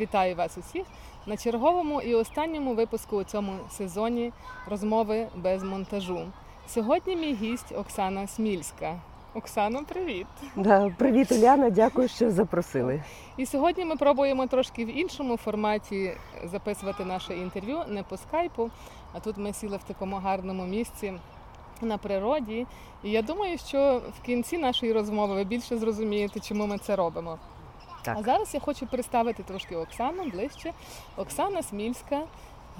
Вітаю вас усіх на черговому і останньому випуску у цьому сезоні розмови без монтажу. Сьогодні мій гість Оксана Смільська. Оксано, привіт! Да, привіт, Уляна, дякую, що запросили. І сьогодні ми пробуємо трошки в іншому форматі записувати наше інтерв'ю, не по скайпу, а тут ми сіли в такому гарному місці на природі. І я думаю, що в кінці нашої розмови ви більше зрозумієте, чому ми це робимо. Так. А зараз я хочу представити трошки Оксану ближче. Оксана Смільська,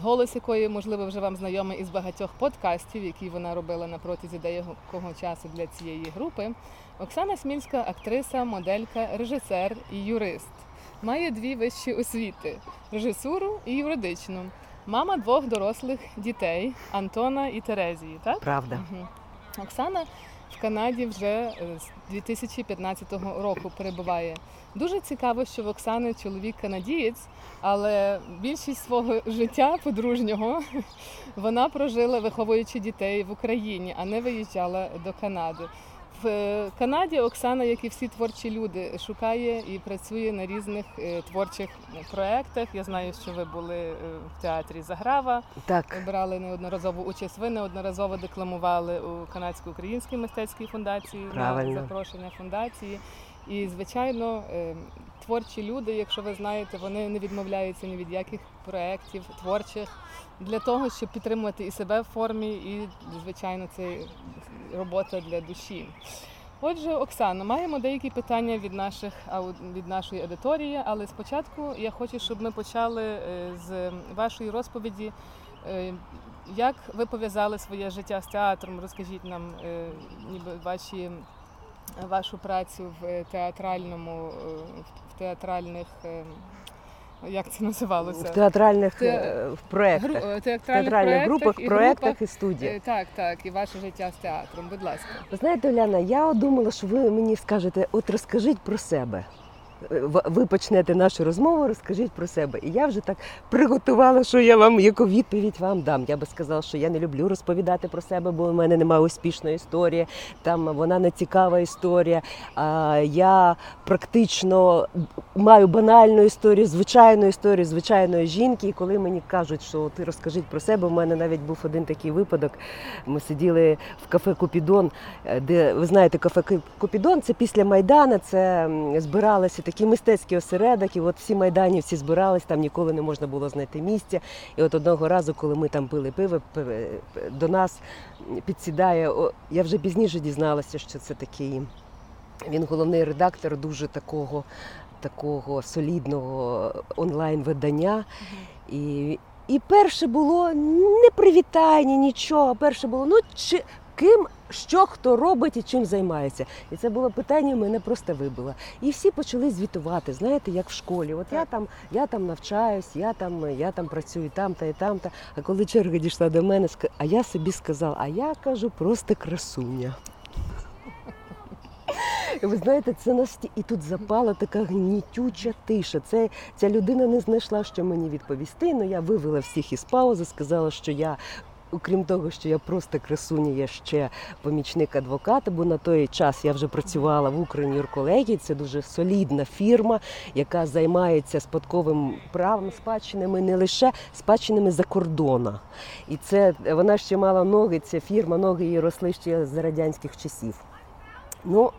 голос якої, можливо, вже вам знайомий із багатьох подкастів, які вона робила на протязі деякого часу для цієї групи. Оксана Смільська актриса, моделька, режисер і юрист. Має дві вищі освіти режисуру і юридичну. Мама двох дорослих дітей Антона і Терезії. Так? Правда. Мгм. Оксана в Канаді вже е, з 2015 року перебуває. Дуже цікаво, що в Оксани чоловік канадієць, але більшість свого життя подружнього вона прожила виховуючи дітей в Україні, а не виїжджала до Канади. В е, Канаді Оксана, як і всі творчі люди, шукає і працює на різних е, творчих проєктах. Я знаю, що ви були е, в театрі Заграва. Так, Брали неодноразову участь. Ви неодноразово декламували у канадсько-українській мистецькій фундації Правильно. на запрошення фундації. І, звичайно, е, творчі люди, якщо ви знаєте, вони не відмовляються ні від яких проєктів творчих для того, щоб підтримувати і себе в формі, і, звичайно, це робота для душі. Отже, Оксано, маємо деякі питання від наших від нашої аудиторії, але спочатку я хочу, щоб ми почали е, з вашої розповіді. Е, Як ви пов'язали своє життя з театром? Розкажіть нам е, ніби ваші, вашу працю в театральному, в театральних, е, як це називалося? в театральних Те- е, в проєктах, Гру- е, театральних, театральних групах, і проєктах групах. і студіях. Так, так, і ваше життя з театром. Будь ласка. Ви знаєте, Оляна, я думала, що ви мені скажете, от розкажіть про себе. В- Ви почнете нашу розмову, розкажіть про себе. І я вже так приготувала, що я вам яку відповідь вам дам. Я би сказала, що я не люблю розповідати про себе, бо у мене немає успішної історії. Там вона не цікава історія. А я практично маю банальну історію, звичайну історію звичайної жінки. І коли мені кажуть, що ти розкажіть про себе, у мене навіть був один такий випадок. Ми сиділи в кафе Купідон, е, де ви знаєте, кафе Купідон це після Майдана, це збиралися такий мистецький осередок, і от всі майданівці збирались, там ніколи не можна було знайти місця. І от одного разу, коли ми там пили пиво, до нас підсідає. Я вже пізніше дізналася, що це такий. Він головний редактор дуже такого, такого солідного онлайн-видання. І, і перше було не привітання, нічого. Перше було, ну чи ким, що хто робить і чим займається. І це було питання, мене просто вибило. І всі почали звітувати, знаєте, як в школі. От я там, я там навчаюсь, я там, я там працюю там та і там. Та. А коли черга дійшла до мене, а я собі сказала, а я кажу просто красуня. Ви знаєте, це насті... і тут запала така гнітюча тиша. Це ця людина не знайшла, що мені відповісти. Ну я вивела всіх із паузи, сказала, що я. Окрім того, що я просто красуня, я ще помічник адвоката, бо на той час я вже працювала в Україні. Це дуже солідна фірма, яка займається спадковим правом спадщинами не лише спадщинами за кордона. І це вона ще мала ноги. Ця фірма, ноги її росли ще з радянських часів. Ну,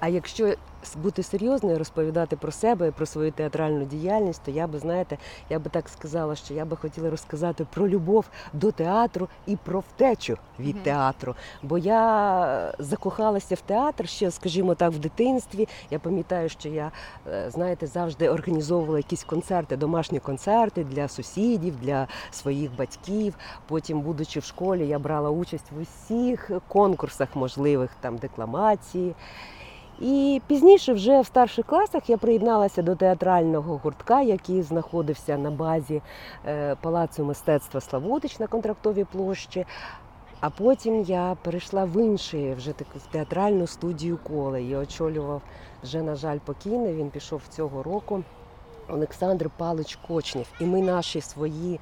а якщо бути серйозною, розповідати про себе, про свою театральну діяльність, то я би, знаєте, я би так сказала, що я би хотіла розказати про любов до театру і про втечу від Мгм. театру. Бо я закохалася в театр ще, скажімо так, в дитинстві. Я пам'ятаю, що я, е, знаєте, завжди організовувала якісь концерти, домашні концерти для сусідів, для своїх батьків. Потім, будучи в школі, я брала участь в усіх конкурсах можливих там декламації. І пізніше, вже в старших класах, я приєдналася до театрального гуртка, який знаходився на базі е, Палацу мистецтва Славутич на контрактовій площі. А потім я перейшла в інший, вже таку театральну студію коле. І очолював вже, на жаль, покійний. Він пішов цього року. Олександр Палич Кочнєв. І ми наші свої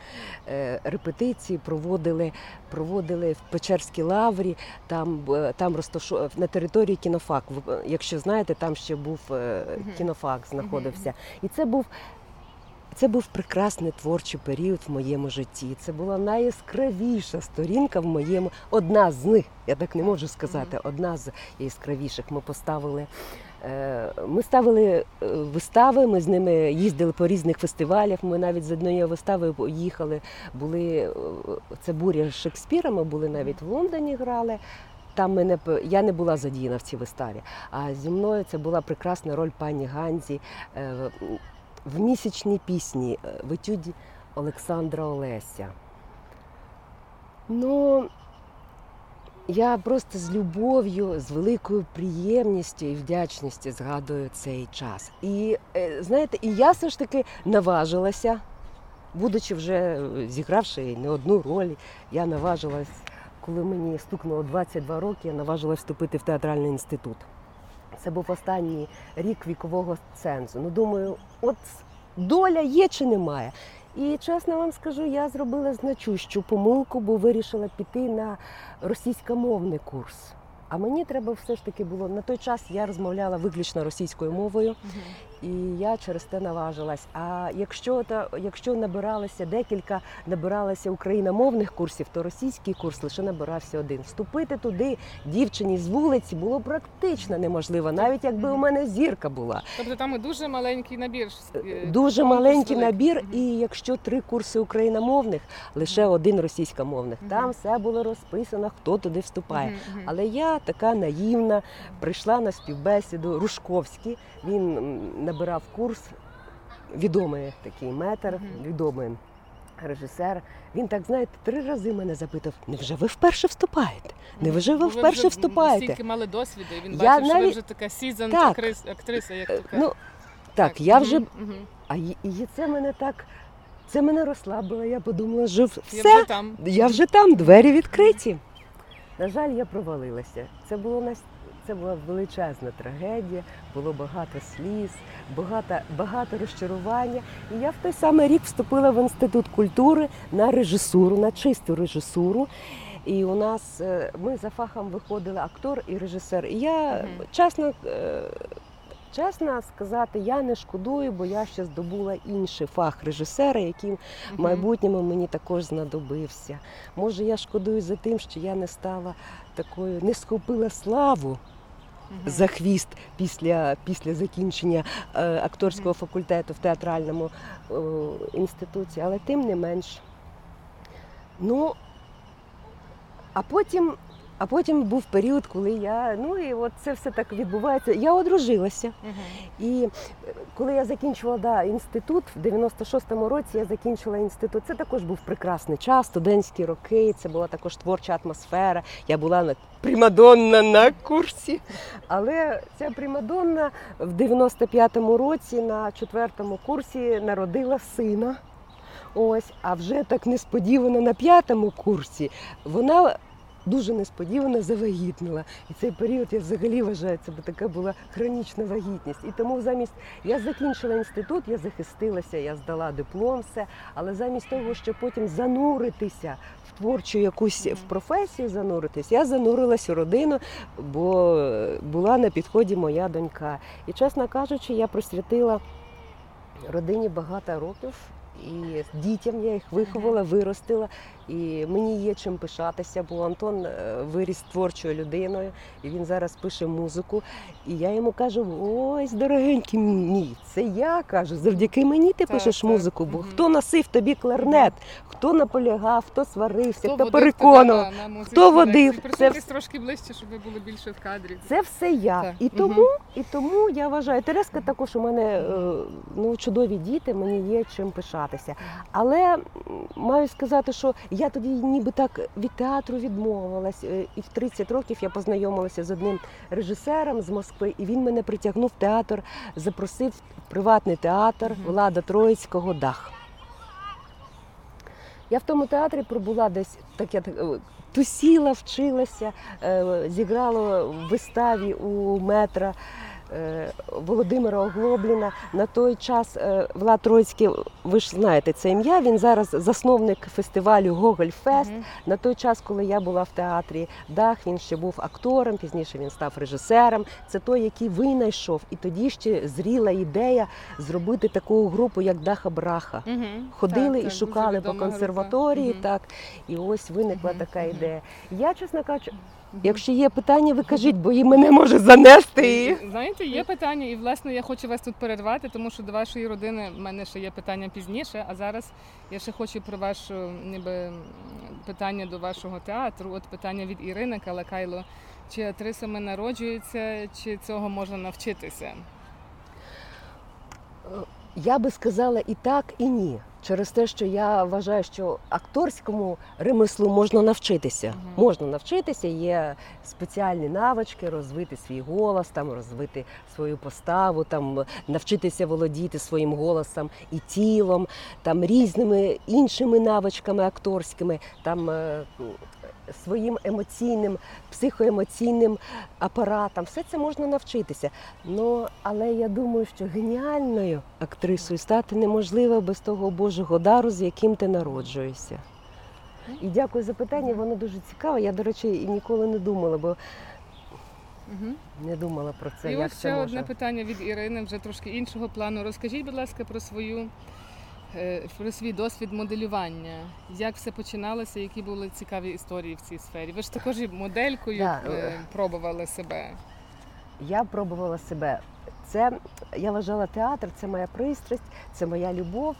е, репетиції проводили, проводили в Печерській лаврі, там, там розташу... на території кінофак. Якщо знаєте, там ще був е, кінофак знаходився. І це був це був прекрасний творчий період в моєму житті. Це була найяскравіша сторінка в моєму, одна з них, я так не можу сказати, одна з яскравіших. Ми поставили. Е, Ми ставили е, вистави, ми з ними їздили по різних фестивалях. Ми навіть з однією виставою поїхали. Були е, це буря з Шекспіра. Ми були навіть в Лондоні грали. Там мене я не була задіяна в цій виставі. А зі мною це була прекрасна роль пані Ганзі в місячній пісні в етюді Олександра Олеся. Ну, я просто з любов'ю, з великою приємністю і вдячністю згадую цей час. І е, знаєте, і я все ж таки наважилася, будучи вже е, зігравши не одну роль, я наважилась, коли мені стукнуло 22 роки, я наважилась вступити в театральний інститут. Це був останній рік вікового цензу. Ну, думаю, от доля є чи немає. І чесно вам скажу, я зробила значущу помилку, бо вирішила піти на російськомовний курс. А мені треба все ж таки було на той час я розмовляла виключно російською мовою, і я через те наважилась. А якщо та якщо набиралося декілька, набиралося україномовних курсів, то російський курс лише набирався один. Вступити туди дівчині з вулиці було практично неможливо, навіть якби у мене зірка була. Тобто там і дуже маленький набір. е, Дуже маленький набір, і якщо три курси україномовних, лише один російськомовних. Там все було розписано, хто туди вступає. Але я така наївна, прийшла на співбесіду. Рушковський він м, набирав курс, відомий такий метр, відомий режисер. Він так, знаєте, три рази мене запитав: невже ви вперше вступаєте? Невже ви Бо вперше вже вступаєте? Стільки мали досвіду, і він Я бачив, що ви вже така сізон Так. актриса, як Е, така. Ну, так, я вже, а і це мене так, це мене розслабило. Я подумала, що Я вже там. Я вже там, двері відкриті. На жаль, я провалилася. Це було нас. Це була величезна трагедія, було багато сліз, багато, багато розчарування. І я в той самий рік вступила в інститут культури на режисуру, на чисту режисуру. І у нас е, ми за фахом виходили актор і режисер. І я Мгм. чесно, е, чесно сказати, я не шкодую, бо я ще здобула інший фах режисера, який в майбутньому мені також знадобився. Може, я шкодую за тим, що я не стала такою, не схопила славу. За хвіст після, після закінчення е, акторського факультету в театральному е, інституті, але тим не менш. Ну, а потім. А потім був період, коли я ну і от це все так відбувається. Я одружилася. Мгм. І е, коли я закінчувала да, інститут, в 96-му році я закінчила інститут. Це також був прекрасний час, студентські роки, це була також творча атмосфера. Я була на примадонна на курсі. Але ця примадонна в 95-му році на четвертому курсі народила сина. Ось, а вже так несподівано на п'ятому курсі вона дуже несподівано завагітніла. І цей період я взагалі вважаю, це бо така була хронічна вагітність. І тому замість я закінчила інститут, я захистилася, я здала диплом, все. Але замість того, щоб потім зануритися в творчу якусь в професію, зануритись, я занурилась у родину, бо е, була на підході моя донька. І чесно кажучи, я присвятила родині багато років. І дітям я їх виховала, виростила, і мені є чим пишатися, бо Антон е, виріс творчою людиною, і він зараз пише музику. І я йому кажу: ось, дорогенький мій, це я кажу, завдяки мені ти Так, пишеш так. музику, бо Мгм. хто носив тобі кларнет, хто наполягав, хто сварився, хто, водив переконував. хто водив? Це трошки ближче, щоб ви були більше в кадрі. Це все я. Так. І тому, і тому я вважаю, Тереска також у мене е, ну, чудові діти, мені є чим пишатися. Але маю сказати, що я тоді ніби так від театру відмовилась. Е, І в 30 років я познайомилася з одним режисером з Москви, і він мене притягнув в театр, запросив в приватний театр Влада Троїцького Дах. Я в тому театрі пробула десь так я е, тусіла, вчилася, е, зіграла в виставі у метра Володимира Оглобліна. На той час е, Влад Троїцький, ви ж знаєте це ім'я. Він зараз засновник фестивалю Гоголь Фест. Мгм. На той час, коли я була в театрі Дах, він ще був актором, пізніше він став режисером. Це той, який винайшов. І тоді ще зріла ідея зробити таку групу, як Даха Браха. Мгм. Ходили Так, і шукали по консерваторії, група. так і ось виникла Мгм, така ідея. Я, чесно кажучи. Якщо є питання, ви кажіть, бо і мене може занести. І... Знаєте, є питання, і власне я хочу вас тут перервати, тому що до вашої родини в мене ще є питання пізніше. А зараз я ще хочу про ваше ніби питання до вашого театру. От питання від Ірини Калакайло. Чи актрисами народжуються, чи цього можна навчитися? Я би сказала і так, і ні. Через те, що я вважаю, що акторському ремеслу можна навчитися. Угу. Можна навчитися, є спеціальні навички, розвити свій голос, там розвити свою поставу, там навчитися володіти своїм голосом і тілом, там різними іншими навичками акторськими, там е, своїм емоційним, психоемоційним апаратом. Все це можна навчитися. Ну, але я думаю, що геніальною актрисою стати неможливо без того Божого дару, з яким ти народжуєшся. І дякую за питання, воно дуже цікаве. Я, до речі, і ніколи не думала, бо Угу. не думала про це. І як ось це ще може. одне питання від Ірини, вже трошки іншого плану. Розкажіть, будь ласка, про свою про свій досвід моделювання. Як все починалося, які були цікаві історії в цій сфері? Ви ж також і моделькою Да, е, е. пробували себе. Я пробувала себе. Це я вважала театр, це моя пристрасть, це моя любов.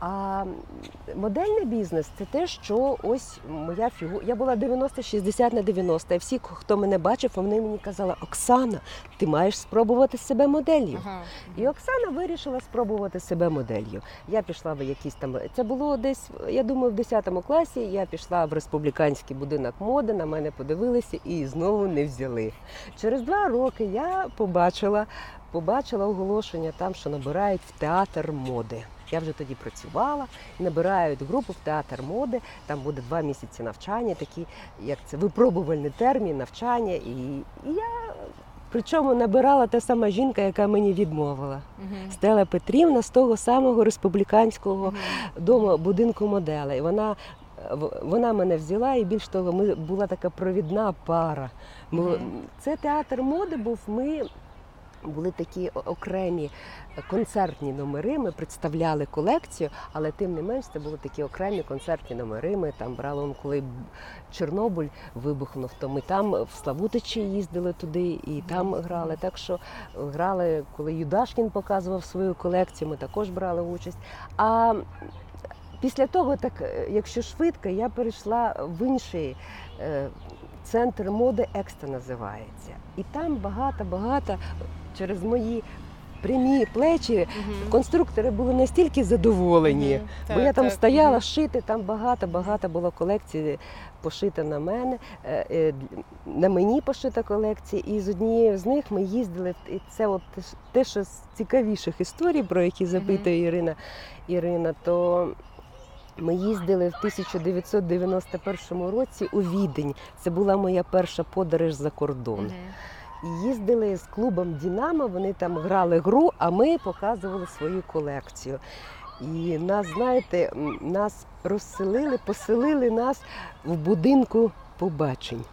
А модельний бізнес це те, що ось моя фігура. Я була 90-60 на 90. І всі, хто мене бачив, вони мені казали, Оксана, ти маєш спробувати себе моделлю. Ага. І Оксана вирішила спробувати себе моделлю. Я пішла в якісь там. Це було десь, я думаю, в 10 класі. Я пішла в республіканський будинок моди, на мене подивилися і знову не взяли. Через два роки я побачила, побачила оголошення там, що набирають в театр моди. Я вже тоді працювала, набирають групу в театр моди. Там буде два місяці навчання, такі як це випробувальний термін, навчання. І, я причому набирала та сама жінка, яка мені відмовила. Мгм. Стела Петрівна з того самого республіканського Мгм. дому будинку моделей. Вона, вона мене взяла, і більш того, ми була така провідна пара. Ми, Мгм. Це театр моди був. Ми були такі окремі концертні номери. Ми представляли колекцію, але тим не менш це були такі окремі концертні номери. Ми там брали, коли Чорнобиль вибухнув, то ми там в Славутичі їздили туди і там грали. Так що грали, коли Юдашкін показував свою колекцію, ми також брали участь. А після того, так, е, якщо швидко, я перейшла в інший е, центр моди Екста називається. І там багато-багато через мої прямі плечі Мгм. конструктори були настільки задоволені. Мгм. Бо Так, я там так. стояла Мгм. шити, там багато-багато було колекцій пошита на мене. е, е, На мені пошита колекція, і з однією з них ми їздили. І це от те, ж- те, що з цікавіших історій, про які запитує Ірина, Ірина, то ми їздили в 1991 році у Відень. Це була моя перша подорож за кордон. Мгм. Їздили з клубом Дінамо, вони там грали гру, а ми показували свою колекцію. І нас, знаєте, нас розселили, поселили нас в будинку побачень.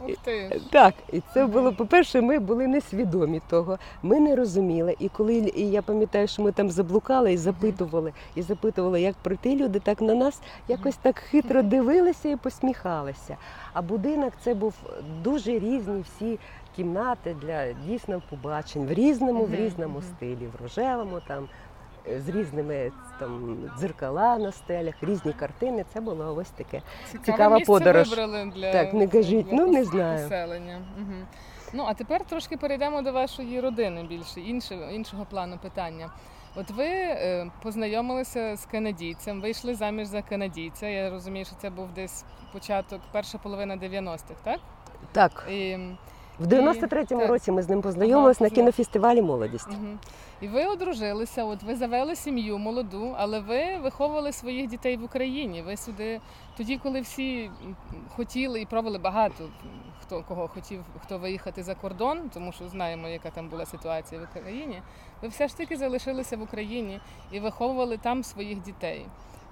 Ух ти. Так, і це було, по-перше, ми були несвідомі того. Ми не розуміли. І коли і я пам'ятаю, що ми там заблукали і запитували, і запитували, як пройти, люди так на нас якось так хитро дивилися і посміхалися. А будинок це був дуже різні всі кімнати для дійсно побачень в різному, в різному стилі, в рожевому там. Е, З різними там дзеркала на стелях, різні картини. Це було ось таке. Цікаве Цікава місце подорож. вибрали для, Так, не кажіть, для ну, не знаю. поселення. Угу. Ну а тепер трошки перейдемо до вашої родини більше, іншого, іншого плану питання. От ви е, познайомилися з канадійцем, вийшли заміж за канадійця. Я розумію, що це був десь початок, перша половина 90-х, так? Так, І, В 93-му так. році ми з ним познайомилися Ага, на кінофестивалі Молодість. Мгм. І ви одружилися, от ви завели сім'ю молоду, але ви виховували своїх дітей в Україні. Ви сюди тоді, коли всі хотіли і пробували багато хто кого хотів, хто виїхати за кордон, тому що знаємо, яка там була ситуація в Україні. Ви все ж таки залишилися в Україні і виховували там своїх дітей.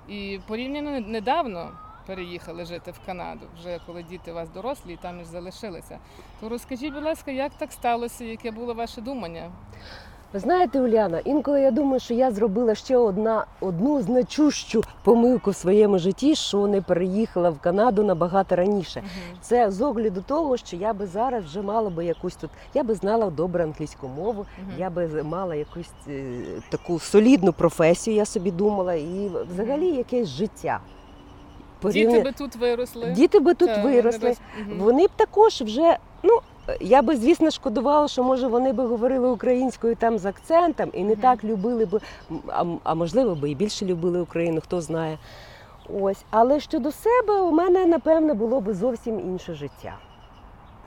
І порівняно недавно переїхали жити в Канаду, вже коли діти у вас дорослі і там і ж залишилися. То розкажіть, будь ласка, як так сталося, яке було ваше думання? Ви знаєте, Уляна, інколи я думаю, що я зробила ще одна, одну значущу помилку в своєму житті, що не переїхала в Канаду набагато раніше. Мгм. Це з огляду того, що я би зараз вже мала би якусь тут. Я би знала добре англійську мову, Мгм. я би мала якусь е, таку солідну професію, я собі думала, і взагалі якесь життя. Діти би тут виросли. Діти би тут Це виросли. Вони б також вже, ну я би звісно шкодувала, що може вони би говорили українською там з акцентом і не так любили би, а, а можливо би і більше любили Україну, хто знає. Ось, але щодо себе, у мене напевне було би зовсім інше життя.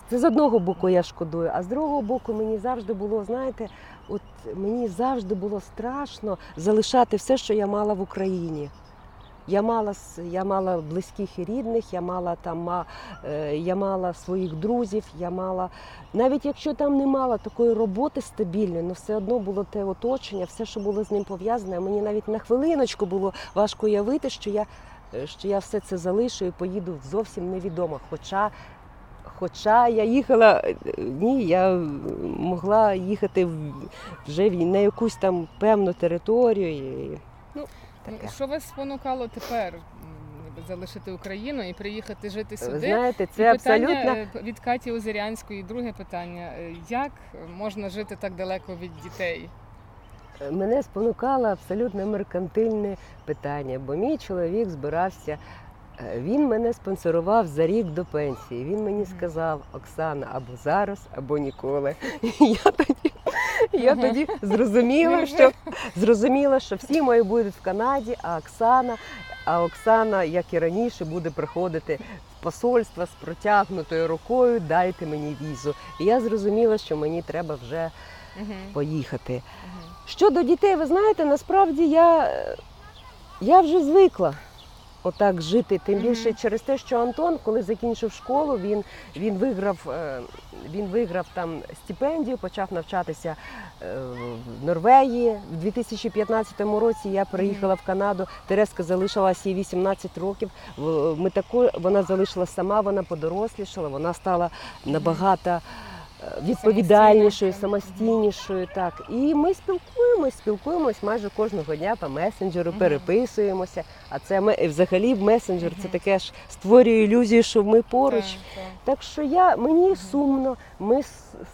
Це з одного боку я шкодую, а з другого боку мені завжди було, знаєте, от мені завжди було страшно залишати все, що я мала в Україні. Я мала, я мала близьких і рідних, я мала там е, я мала своїх друзів, я мала, навіть якщо там не мала такої роботи стабільної, але все одно було те оточення, все, що було з ним пов'язане. Мені навіть на хвилиночку було важко уявити, що я, е, що я все це залишу і поїду зовсім невідомо. Хоча, хоча я їхала, е, ні, я могла їхати вже на якусь там певну територію. Ну, таке. Що вас спонукало тепер залишити Україну і приїхати жити сюди? знаєте, І це питання абсолютно. е, від Каті Озерянської. Друге питання: Е, як можна жити так далеко від дітей? Мене спонукало абсолютно меркантильне питання, бо мій чоловік збирався. Е, Він мене спонсорував за рік до пенсії. Він мені сказав: Оксана, або зараз, або ніколи. І Я тоді, я тоді зрозуміла, що зрозуміла, що всі мої будуть в Канаді, а Оксана, а Оксана, як і раніше, буде приходити в посольство з протягнутою рукою, дайте мені візу. І я зрозуміла, що мені треба вже поїхати. Щодо дітей, ви знаєте, насправді я, я вже звикла отак жити. Тим більше через те, що Антон, коли закінчив школу, він, він, виграв, е, він виграв там стипендію, почав навчатися е, в Норвегії. В 2015 році я приїхала в Канаду. Тереска залишилась їй 18 років. Ми тако, вона залишилась сама, вона подорослішала, вона стала набагато відповідальнішою, самостійнішою. Так. І ми спілкуємось, спілкуємось майже кожного дня по месенджеру, переписуємося. А це ми взагалі месенджер це таке ж створює ілюзію, що ми поруч. Так, що я мені сумно, ми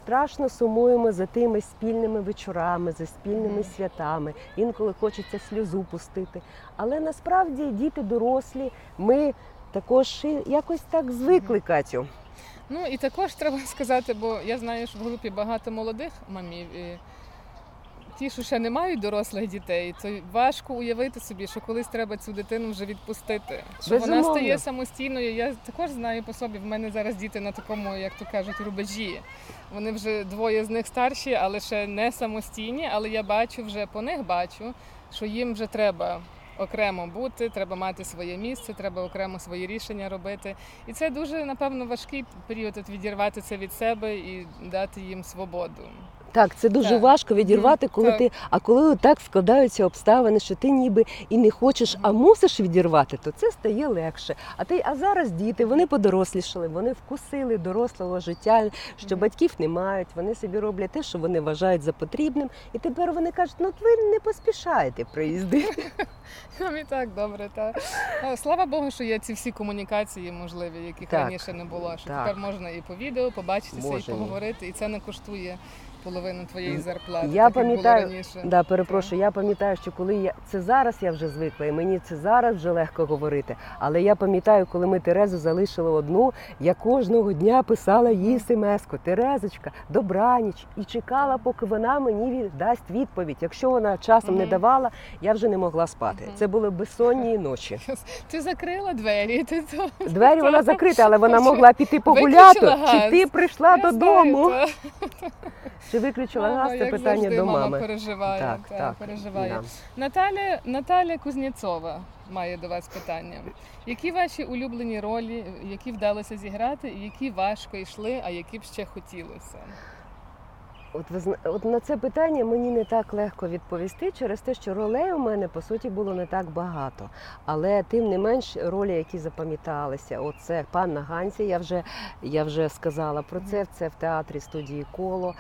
страшно сумуємо за тими спільними вечорами, за спільними святами. Інколи хочеться сльозу пустити. Але насправді діти дорослі, ми також якось так звикли, Катю. Ну і також треба сказати, бо я знаю, що в групі багато молодих мамів. І ті, що ще не мають дорослих дітей, то важко уявити собі, що колись треба цю дитину вже відпустити. Що вона стає самостійною. Я також знаю по собі. В мене зараз діти на такому, як то кажуть, рубежі. Вони вже двоє з них старші, але ще не самостійні. Але я бачу вже по них бачу, що їм вже треба. Окремо бути, треба мати своє місце, треба окремо свої рішення робити. І це дуже напевно важкий період от відірвати це від себе і дати їм свободу. Так, це дуже Так. важко відірвати, коли так. ти. А коли так складаються обставини, що ти ніби і не хочеш, а мусиш відірвати, то це стає легше. А ти, а зараз діти, вони подорослішали, вони вкусили дорослого життя, що батьків не мають. Вони собі роблять те, що вони вважають за потрібним. І тепер вони кажуть, ну ви не поспішаєте приїздити. Нам і так добре. Та Ну, слава Богу, що є ці всі комунікації можливі, яких Так. раніше не було. Що Так. тепер можна і по відео побачитися, Може, і поговорити, і це не коштує половину твоєї зарплати. Я пам'ятаю-. Да, перепрошую, я пам'ятаю, що коли я це зараз я вже звикла, і мені це зараз вже легко говорити. Але я пам'ятаю, коли ми Терезу залишили одну, я кожного дня писала їй смс-ку Терезочка, добраніч, і чекала, поки вона мені дасть відповідь. Якщо вона часом не давала, я вже не могла спати. Мгм. Це були безсонні ночі. Ти закрила двері. Ти Двері вона закрита, але вона могла піти погуляти. Чи ти прийшла додому? Чи виключила Мама, газ? Це як питання завжди, до мама переживає. Так, та, так. переживає. Да. Наталя, Наталя Кузнєцова має до вас питання. Які ваші улюблені ролі, які вдалося зіграти, і які важко йшли, а які б ще хотілося? От ви от на це питання мені не так легко відповісти через те, що ролей у мене по суті було не так багато. Але тим не менш ролі, які запам'яталися, оце панна Гансі, я вже я вже сказала про це. Це в театрі студії коло.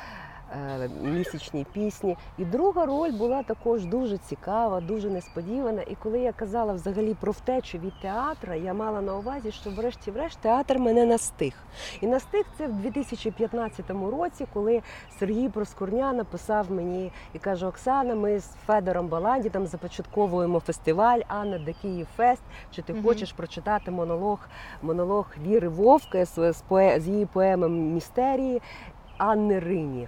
Е, Місячні пісні. І друга роль була також дуже цікава, дуже несподівана. І коли я казала взагалі про втечу від театра, я мала на увазі, що врешті-врешт театр мене настиг. І настиг це в 2015 році, коли Сергій Проскурня написав мені і каже: Оксана, ми з Федором Баландітом започатковуємо фестиваль Анна де Київ Фест. Чи ти Мгм. хочеш прочитати монолог, монолог Віри Вовки з, з, з її поеми Містерії Анни Рині?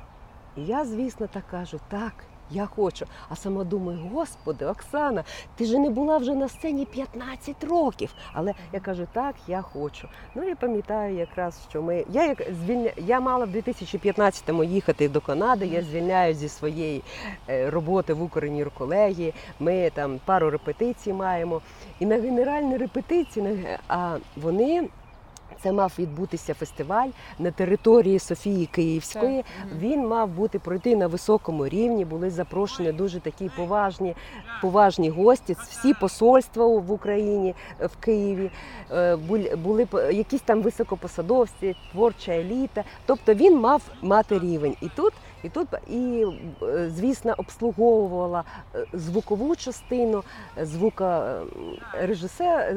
І я, звісно, так кажу, так. Я хочу, а сама думаю, господи, Оксана, ти ж не була вже на сцені 15 років. Але я кажу, так, я хочу. Ну і пам'ятаю якраз, що ми. Я як звільня... я мала в 2015-му їхати до Канади. Я звільняюсь зі своєї е, роботи в Укрнірколегії. Ми там пару репетицій маємо. І на генеральній репетиції, а вони. Це мав відбутися фестиваль на території Софії Київської. Він мав бути пройти на високому рівні. Були запрошені дуже такі поважні, поважні гості. Всі посольства в Україні е, в Києві Е, були якісь там високопосадовці, творча еліта. Тобто він мав мати рівень. І тут, і тут, і е, звісно, обслуговувала е, звукову частину, е, звука е,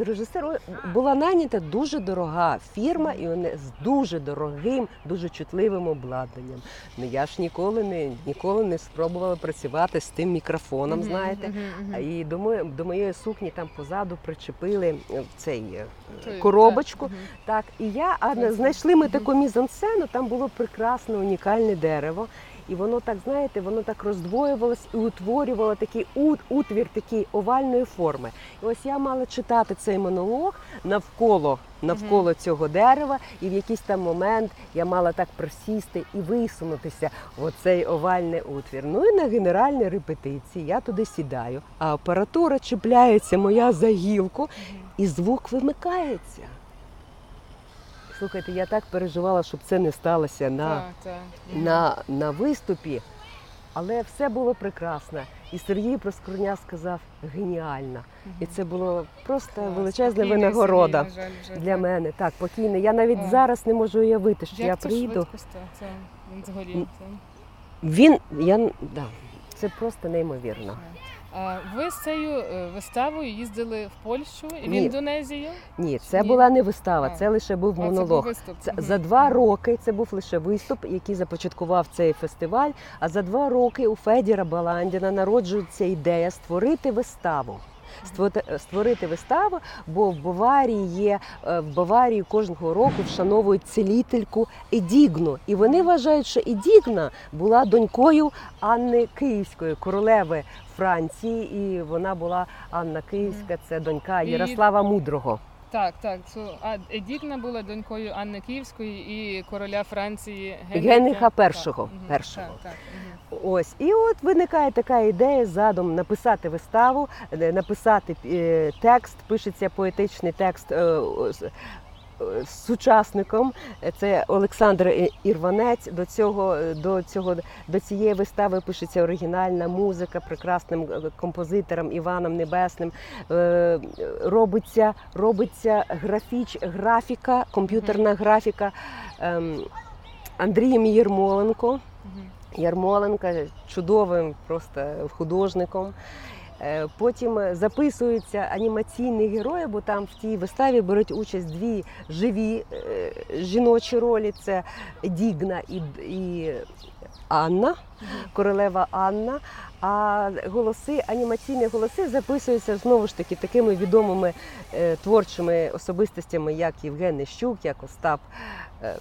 режисер, була найнята дуже дорога фірма, і вони з дуже дорогим, дуже чутливим обладнанням. Ну я ж ніколи не ніколи не спробувала працювати з тим мікрофоном, знаєте. І до моєї, до моєї сукні там позаду причепили цей коробочку. так, і я а, знайшли ми таку мізансцену, там було прекрасне унікальне дерево. І воно так, знаєте, воно так роздвоювалось і утворювало такий утвір такий овальної форми. І ось я мала читати цей монолог навколо, навколо цього дерева, і в якийсь там момент я мала так просісти і висунутися в оцей овальний утвір. Ну і на генеральній репетиції я туди сідаю, а апаратура чіпляється моя за гілку, і звук вимикається. Слухайте, я так переживала, щоб це не сталося на, Так, так. На, на виступі, але все було прекрасно. І Сергій Проскурня сказав геніально. І це було просто Клас. величезна Спокійний винагорода Сергій, на жаль, вже для так. мене. Так, покійний. Я навіть О. зараз не можу уявити, що Як я це стало? Це він згорів. Він я да, це просто неймовірно. А ви з цією е, виставою їздили в Польщу і в Ні. Індонезію? Ні, це Ні. була не вистава, це лише був А, це був монолог. виступ. Це за два роки це був лише виступ, який започаткував цей фестиваль. А за два роки у Федіра Баландіна народжується ідея створити виставу. Створити, створити виставу, бо в Баварії є е, в Баварії кожного року вшановують цілительку Едігну. І вони вважають, що Едігна була донькою Анни Київської, королеви Франції, і вона була Анна Київська, це донька І- Ярослава Мудрого. Так, так. А Едігна була донькою Анни Київської і короля Франції Генріха Так, Першого. мгм, Першого. Так, так. Ось і от виникає така ідея задум написати виставу, е, написати е, текст. Пишеться поетичний текст е, сучасником. Це Олександр Ірванець. До цього до цього до цієї вистави пишеться оригінальна музика прекрасним е, композитором Іваном Небесним. Е, Робиться, робиться графіч, графіка, комп'ютерна графіка ем, Андрієм Єрмоленко. Ярмоленка чудовим просто художником. Е, Потім записуються анімаційні герої, бо там в тій виставі беруть участь дві живі е, жіночі ролі: це Дігна і, і Анна, королева Анна. А голоси, анімаційні голоси записуються знову ж таки такими відомими е, творчими особистостями, як Євген Нещук, як Остап. е,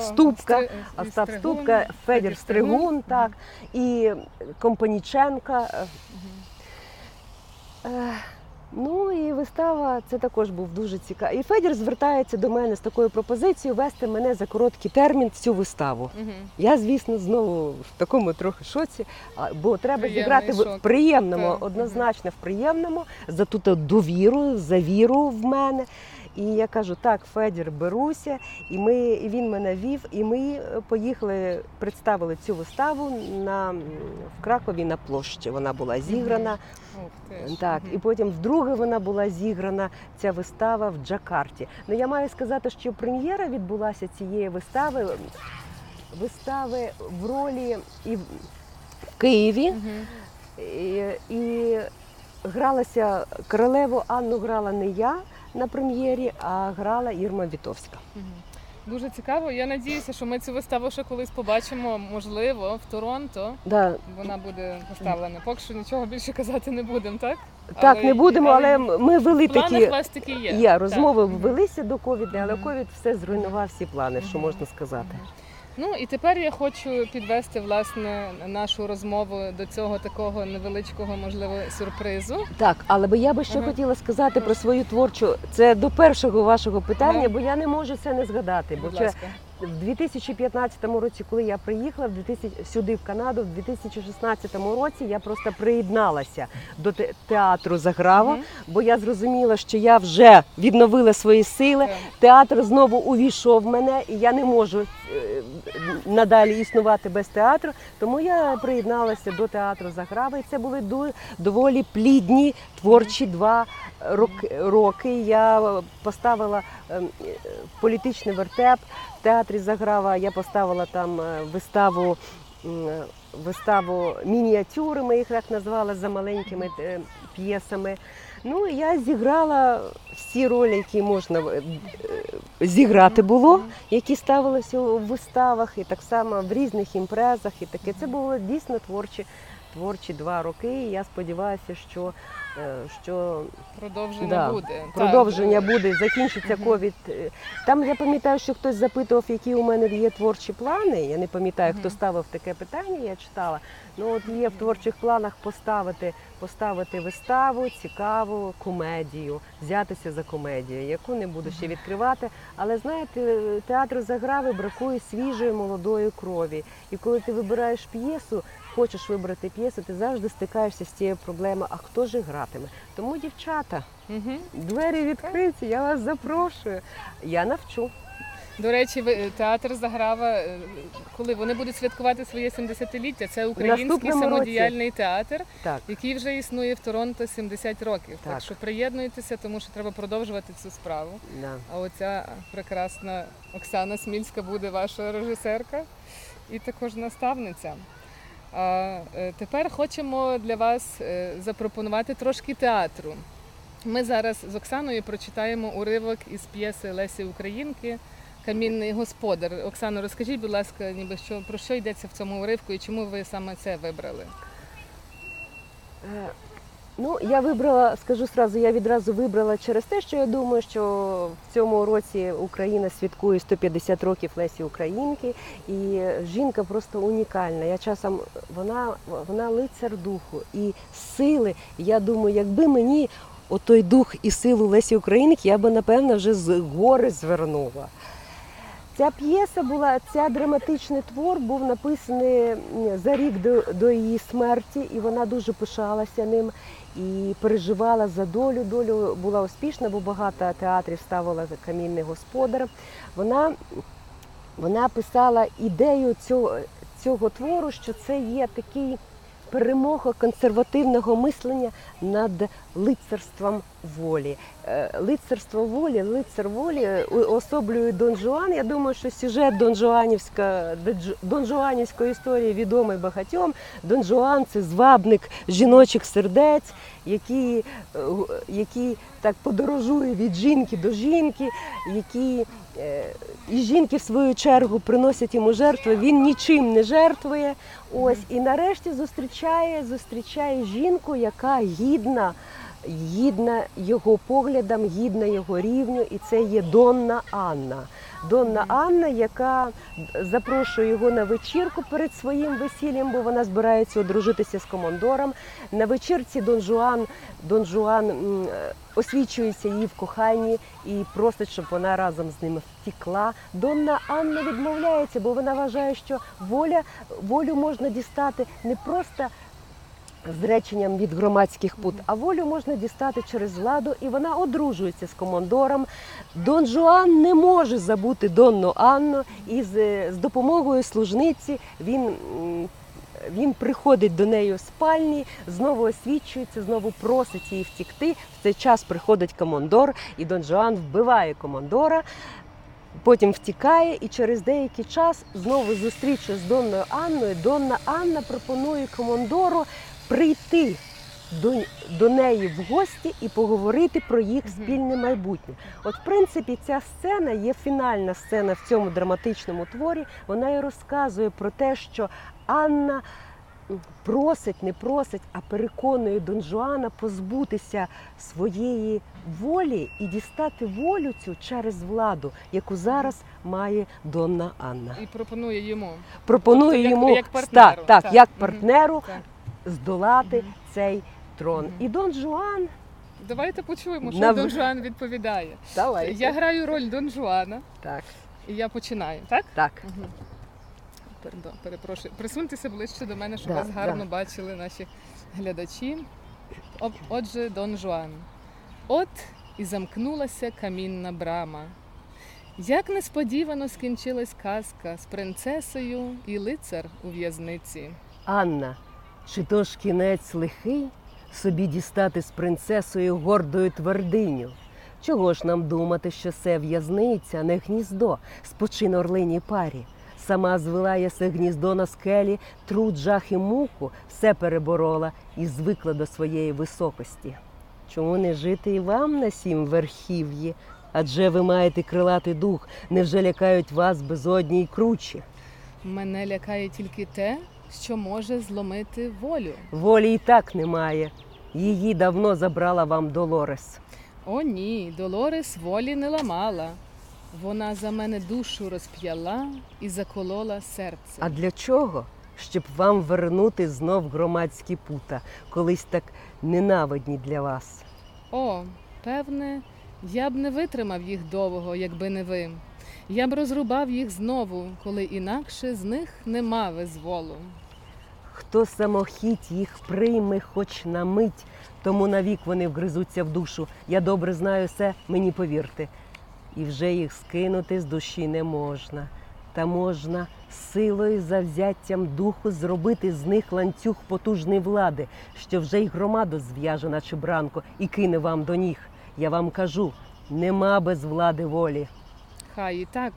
Ступка, Стри- Остап Стригун, Ступка, Федір Стригун, так, і Компаніченка. е, Е, Ну і вистава це також був дуже цікавий. І Федір звертається до мене з такою пропозицією вести мене за короткий термін в цю виставу. Угу. Я, звісно, знову в такому трохи шоці, бо треба Приємний зіграти в приємному, Так, однозначно в приємному, за ту довіру, за віру в мене. І я кажу, так, Федір, беруся, і ми і він мене вів, і ми е, поїхали, представили цю виставу на в Кракові на площі. Вона була зіграна. Так, і потім вдруге вона була зіграна ця вистава в Джакарті. Ну я маю сказати, що прем'єра відбулася цієї вистави. Вистави в ролі і в Києві. І, і гралася королеву Анну грала не я на прем'єрі, а грала Ірма Вітовська. Дуже цікаво. Я надіюся, що ми цю виставу ще колись побачимо, можливо, в Торонто. Да, Вона буде поставлена. Поки що нічого більше казати не будемо, так? так, Але- не будемо, але ми вели такі. у є. Є розмови Так. Велися до ковіду, але ковід все зруйнував всі плани, що можна сказати. Ну і тепер я хочу підвести власне нашу розмову до цього такого невеличкого, можливо, сюрпризу. Так, але би я би ще Ага. хотіла сказати про свою творчу. Це до першого вашого питання, Ага. бо я не можу це не згадати. Бо ласка. це. В 2015 році, коли я приїхала в 2000, сюди в Канаду, в 2016 році я просто приєдналася до те- театру Заграва, бо я зрозуміла, що я вже відновила свої сили. Театр знову увійшов в мене, і я не можу е, надалі існувати без театру. Тому я приєдналася до театру Заграва, і це були ду- доволі плідні творчі два роки. Я поставила ем, політичний вертеп в театрі Заграва. Я поставила там е, виставу. е, Виставу мініатюри, ми їх так назвали за маленькими е, п'єсами. Ну, я зіграла всі ролі, які можна зіграти було, які ставилися у виставах, і так само в різних імпрезах. І таке це було дійсно творчі, творчі два роки. І я сподіваюся, що, що Продовження Да. буде. Так. продовження буде, закінчиться ковід. Е, Там я пам'ятаю, що хтось запитував, які у мене є творчі плани. Я не пам'ятаю, хто ставив таке питання, я читала. Ну от є в творчих планах поставити, поставити виставу, цікаву комедію, взятися за комедію, яку не буду ще відкривати. Але знаєте, театру заграви бракує свіжої молодої крові. І коли ти вибираєш п'єсу, хочеш вибрати п'єсу, ти завжди стикаєшся з цією проблемою. А хто ж гратиме? Тому, дівчата, Мгм. двері відкриті, я вас запрошую. Я навчу. До речі, театр Заграва, е, коли вони будуть святкувати своє 70-ліття, це український Наступному році. самодіяльний театр, Так. який вже існує в Торонто 70 років. Так, Так. що приєднуйтеся, тому що треба продовжувати цю справу. Да. А оця прекрасна Оксана Смільська буде ваша режисерка і також наставниця. А е, тепер хочемо для вас е, запропонувати трошки театру. Ми зараз з Оксаною прочитаємо уривок із п'єси Лесі Українки Камінний господар. Оксано, розкажіть, будь ласка, ніби що про що йдеться в цьому уривку і чому ви саме це вибрали? Е, Ну, я вибрала, скажу сразу, я відразу вибрала через те, що я думаю, що в цьому році Україна святкує 150 років Лесі Українки, і жінка просто унікальна. Я часом вона, вона лицар духу і сили. Я думаю, якби мені отой дух і силу Лесі Українки, я би напевно вже з гори звернула. Ця п'єса була, ця драматичний твор був написаний за рік до, до її смерті, і вона дуже пишалася ним і переживала за долю. Долю була успішна, бо багато театрів ставила камінний господар. Вона, вона писала ідею цього, цього твору, що це є такий перемога консервативного мислення над лицарством волі. Е, Лицарство волі, лицар волі уособлює Дон Жуан. Я думаю, що сюжет Дон Жуанівська, Дон Жуанівської історії відомий багатьом. Дон Жуан це звабник жіночих сердець, який, е, який так подорожує від жінки до жінки, які е, і жінки в свою чергу приносять йому жертви. Він нічим не жертвує. Ось і нарешті зустрічає, зустрічає жінку, яка гідна, гідна його поглядам, гідна його рівню, і це є Донна Анна. Донна Анна, яка запрошує його на вечірку перед своїм весіллям, бо вона збирається одружитися з командором. На вечірці Дон Жуан, Дон Жуан освічується їй в коханні і просить, щоб вона разом з ним втікла. Донна Анна відмовляється, бо вона вважає, що воля, волю можна дістати не просто зреченням від громадських пут, а волю можна дістати через владу, і вона одружується з командором. Дон Жуан не може забути Донну Анну, і з, з допомогою служниці він. Він приходить до неї у спальні, знову освічується, знову просить її втікти. В цей час приходить командор, і Дон Жуан вбиває командора, потім втікає, і через деякий час знову зустріча з Донною Анною. Донна Анна пропонує командору прийти до, до неї в гості і поговорити про їх спільне майбутнє. От, в принципі, ця сцена є фінальна сцена в цьому драматичному творі. Вона і розказує про те, що Анна просить, не просить, а переконує Дон Жуана позбутися своєї волі і дістати волю цю через владу, яку зараз має Донна Анна. І пропонує йому. Пропонує Тобто йому як партнеру, так, так, так. як партнеру Так. Здолати цей трон. І Дон Жуан Давайте почуємо, що На- Дон Жуан відповідає. Давайте. Я граю роль Дон Жуана, Так, і я починаю, так? так. Угу. Перепрошую. Присуньтеся ближче до мене, щоб Да, вас гарно да. бачили наші глядачі. Об- Отже, Дон Жуан. От і замкнулася камінна брама. Як несподівано скінчилась казка з принцесою і лицар у в'язниці. Анна, чи то ж кінець лихий собі дістати з принцесою гордою твердиню? Чого ж нам думати, що це в'язниця, не гніздо, спочин орлиній парі? Сама звела я се гніздо на скелі, труд, жах і муку, все переборола і звикла до своєї високості. Чому не жити і вам на сім верхів'ї? Адже ви маєте крилатий дух, невже лякають вас безодні й кручі? Мене лякає тільки те, що може зломити волю. Волі і так немає. Її давно забрала вам Долорес. О ні, Долорес волі не ламала. Вона за мене душу розп'яла і заколола серце. А для чого? Щоб вам вернути знов громадські пута, колись так ненавидні для вас. О, певне, я б не витримав їх довго, якби не ви. Я б розрубав їх знову, коли інакше з них нема визволу. Хто самохідь їх прийме хоч на мить, тому навік вони вгризуться в душу. Я добре знаю все, мені повірте. І вже їх скинути з душі не можна. Та можна силою завзяттям духу зробити з них ланцюг потужної влади, що вже й громаду зв'яже на чебранку і кине вам до ніг. Я вам кажу, нема без влади волі. Хай і так.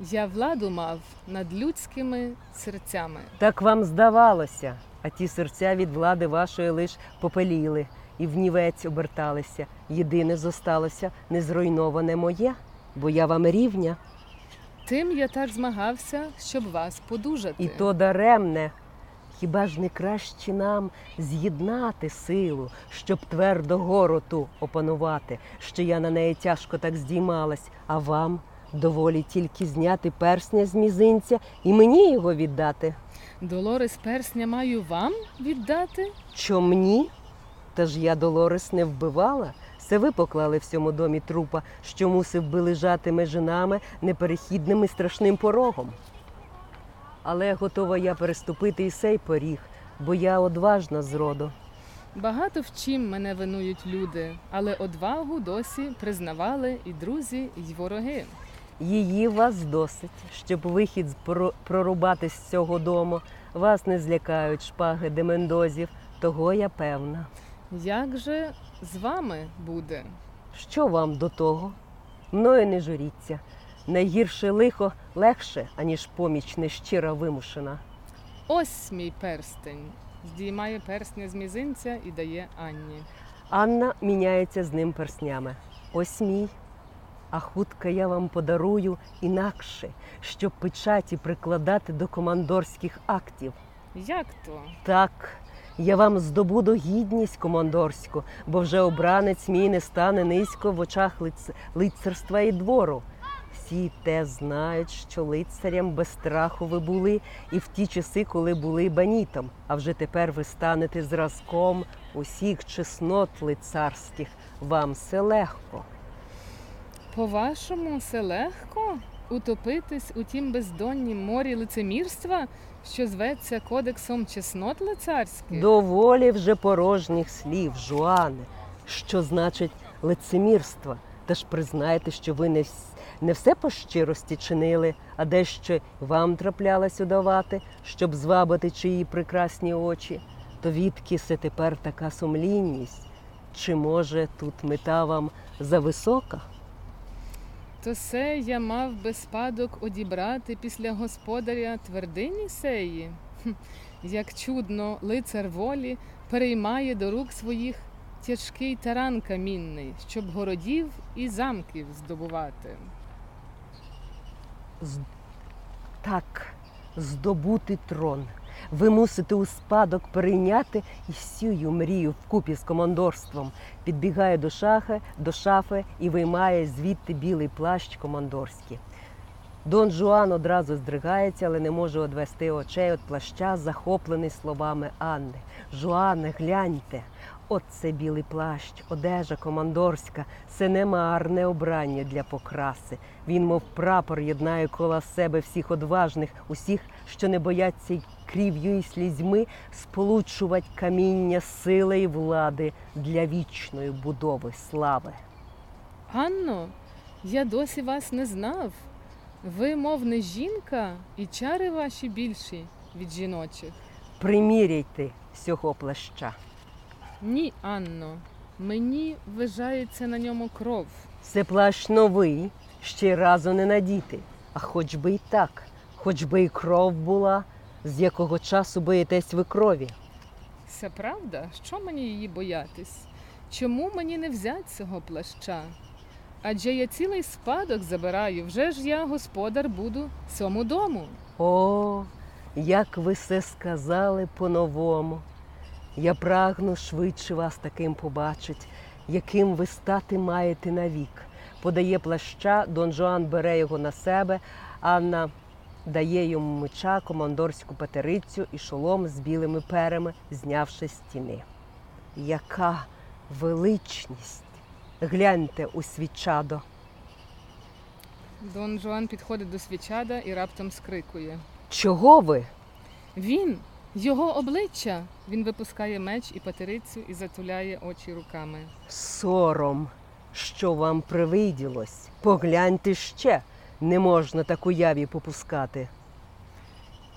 Я владу мав над людськими серцями. Так вам здавалося, а ті серця від влади вашої лиш попеліли і в нівець оберталися. Єдине зосталося незруйноване моє, бо я вам рівня, Тим я так змагався, щоб вас подужати. і то даремне. Хіба ж не краще нам з'єднати силу, щоб твердо гору ту опанувати, що я на неї тяжко так здіймалась, а вам доволі тільки зняти персня з мізинця і мені його віддати. Долорес персня маю вам віддати? Що мені? Та ж я Долорес не вбивала. Це ви поклали в цьому домі трупа, що мусив би лежати межи нами неперехідним і страшним порогом. Але готова я переступити і сей поріг, бо я одважна зроду. Багато в чим мене винують люди, але одвагу досі признавали і друзі, і вороги. Її вас досить, щоб вихід прорубати з цього дому. Вас не злякають шпаги демендозів, того я певна. Як же з вами буде? Що вам до того? Мною не журіться. Найгірше лихо легше, аніж поміч нещира вимушена. Ось мій перстень. Здіймає персня з мізинця і дає Анні. Анна міняється з ним перснями. Ось мій. А хутка я вам подарую інакше, щоб печаті прикладати до командорських актів. Як то? Так, я вам здобуду гідність командорську, бо вже обранець мій не стане низько в очах лиц... лицарства і двору. Всі те знають, що лицарям без страху ви були і в ті часи, коли були банітом, а вже тепер ви станете зразком усіх чеснот лицарських. Вам все легко. По-вашому, все легко утопитись у тім бездоннім морі лицемірства, що зветься кодексом чеснот лицарських? Доволі вже порожніх слів, Жуане, що значить лицемірство. Та ж признайте, що ви не, не все по щирості чинили, а дещо вам траплялось удавати, щоб звабити чиї прекрасні очі. То відки се тепер така сумлінність? Чи може тут мета вам зависока? То се я мав би спадок одібрати після господаря твердині сеї. Як чудно, лицар волі переймає до рук своїх тяжкий таран камінний, щоб городів і замків здобувати. З- Так, здобути трон. Ви мусите у спадок перейняти і сюю мрію вкупі з командорством. Підбігає до шахи, до шафи і виймає звідти білий плащ командорський. Дон Жуан одразу здригається, але не може одвести очей від плаща, захоплений словами Анни. Жуане, гляньте, от це білий плащ, одежа командорська, це не марне обрання для покраси. Він, мов прапор, єднає коло себе всіх одважних, усіх, що не бояться й крів'ю і слізьми, сполучувати каміння сили і влади для вічної будови слави. Анно, я досі вас не знав. Ви, мов не жінка, і чари ваші більші від жіночих. Приміряйте сього плаща. Ні, Анно, мені вважається на ньому кров. Це плащ новий, ще разу не надіти. А хоч би й так, хоч би й кров була, з якого часу боїтесь ви крові. Це правда? Що мені її боятись? Чому мені не взять цього плаща? Адже я цілий спадок забираю, вже ж я господар буду цьому дому. О, як ви все сказали по-новому. Я прагну швидше вас таким побачить, яким ви стати маєте навік. Подає плаща, Дон Жуан бере його на себе, Анна дає йому меча, командорську патерицю і шолом з білими перами, знявши стіни. Яка величність! Гляньте у свічадо. Дон Жуан підходить до свічада і раптом скрикує. Чого ви? Він, його обличчя. Він випускає меч і патерицю і затуляє очі руками. Сором, що вам привиділось. Погляньте ще, не можна таку яві попускати.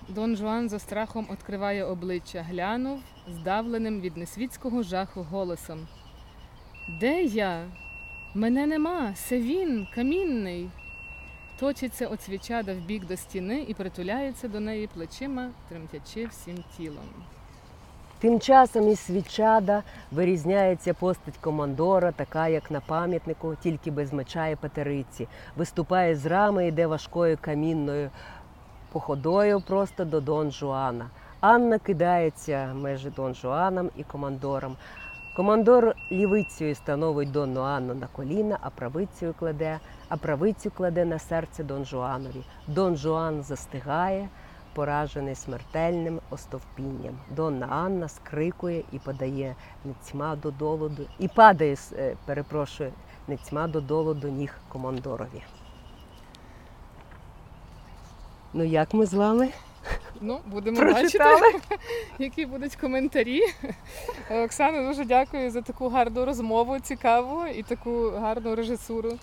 Дон Жуан за страхом відкриває обличчя, глянув здавленим від несвітського жаху голосом. Де я? Мене нема, це він, камінний. Точиться от свічада в бік до стіни і притуляється до неї плечима, тремтячи всім тілом. Тим часом із свічада вирізняється постать командора, така як на пам'ятнику, тільки без меча і патериці. Виступає з рами, йде важкою камінною походою просто до Дон Жуана. Анна кидається межі Дон Жуаном і командором. Командор лівицею становить Донну Анну на коліна, а правицею кладе, а правицю кладе на серце Дон Жуанові. Дон Жуан застигає, поражений смертельним остовпінням. Донна Анна скрикує і подає нецьма додолу до і падає, е, перепрошую, нецьма додолу до ніг командорові. Ну як ми з вами? Ну, будемо Прочитали? бачити, які будуть коментарі. Оксана, дуже дякую за таку гарну розмову, цікаву і таку гарну режисуру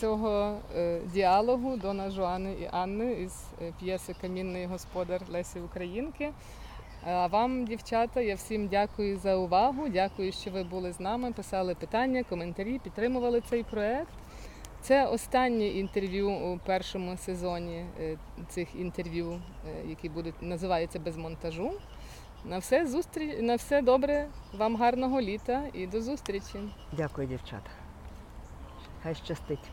цього е, діалогу Дона Жуани і Анни із е, п'єси Камінний господар Лесі Українки. А вам, дівчата, я всім дякую за увагу. Дякую, що ви були з нами, писали питання, коментарі, підтримували цей проект. Це останнє інтерв'ю у першому сезоні е, цих інтерв'ю, е, які будуть називаються без монтажу. На все зустріч, на все добре. Вам гарного літа і до зустрічі. Дякую, дівчата. Хай щастить.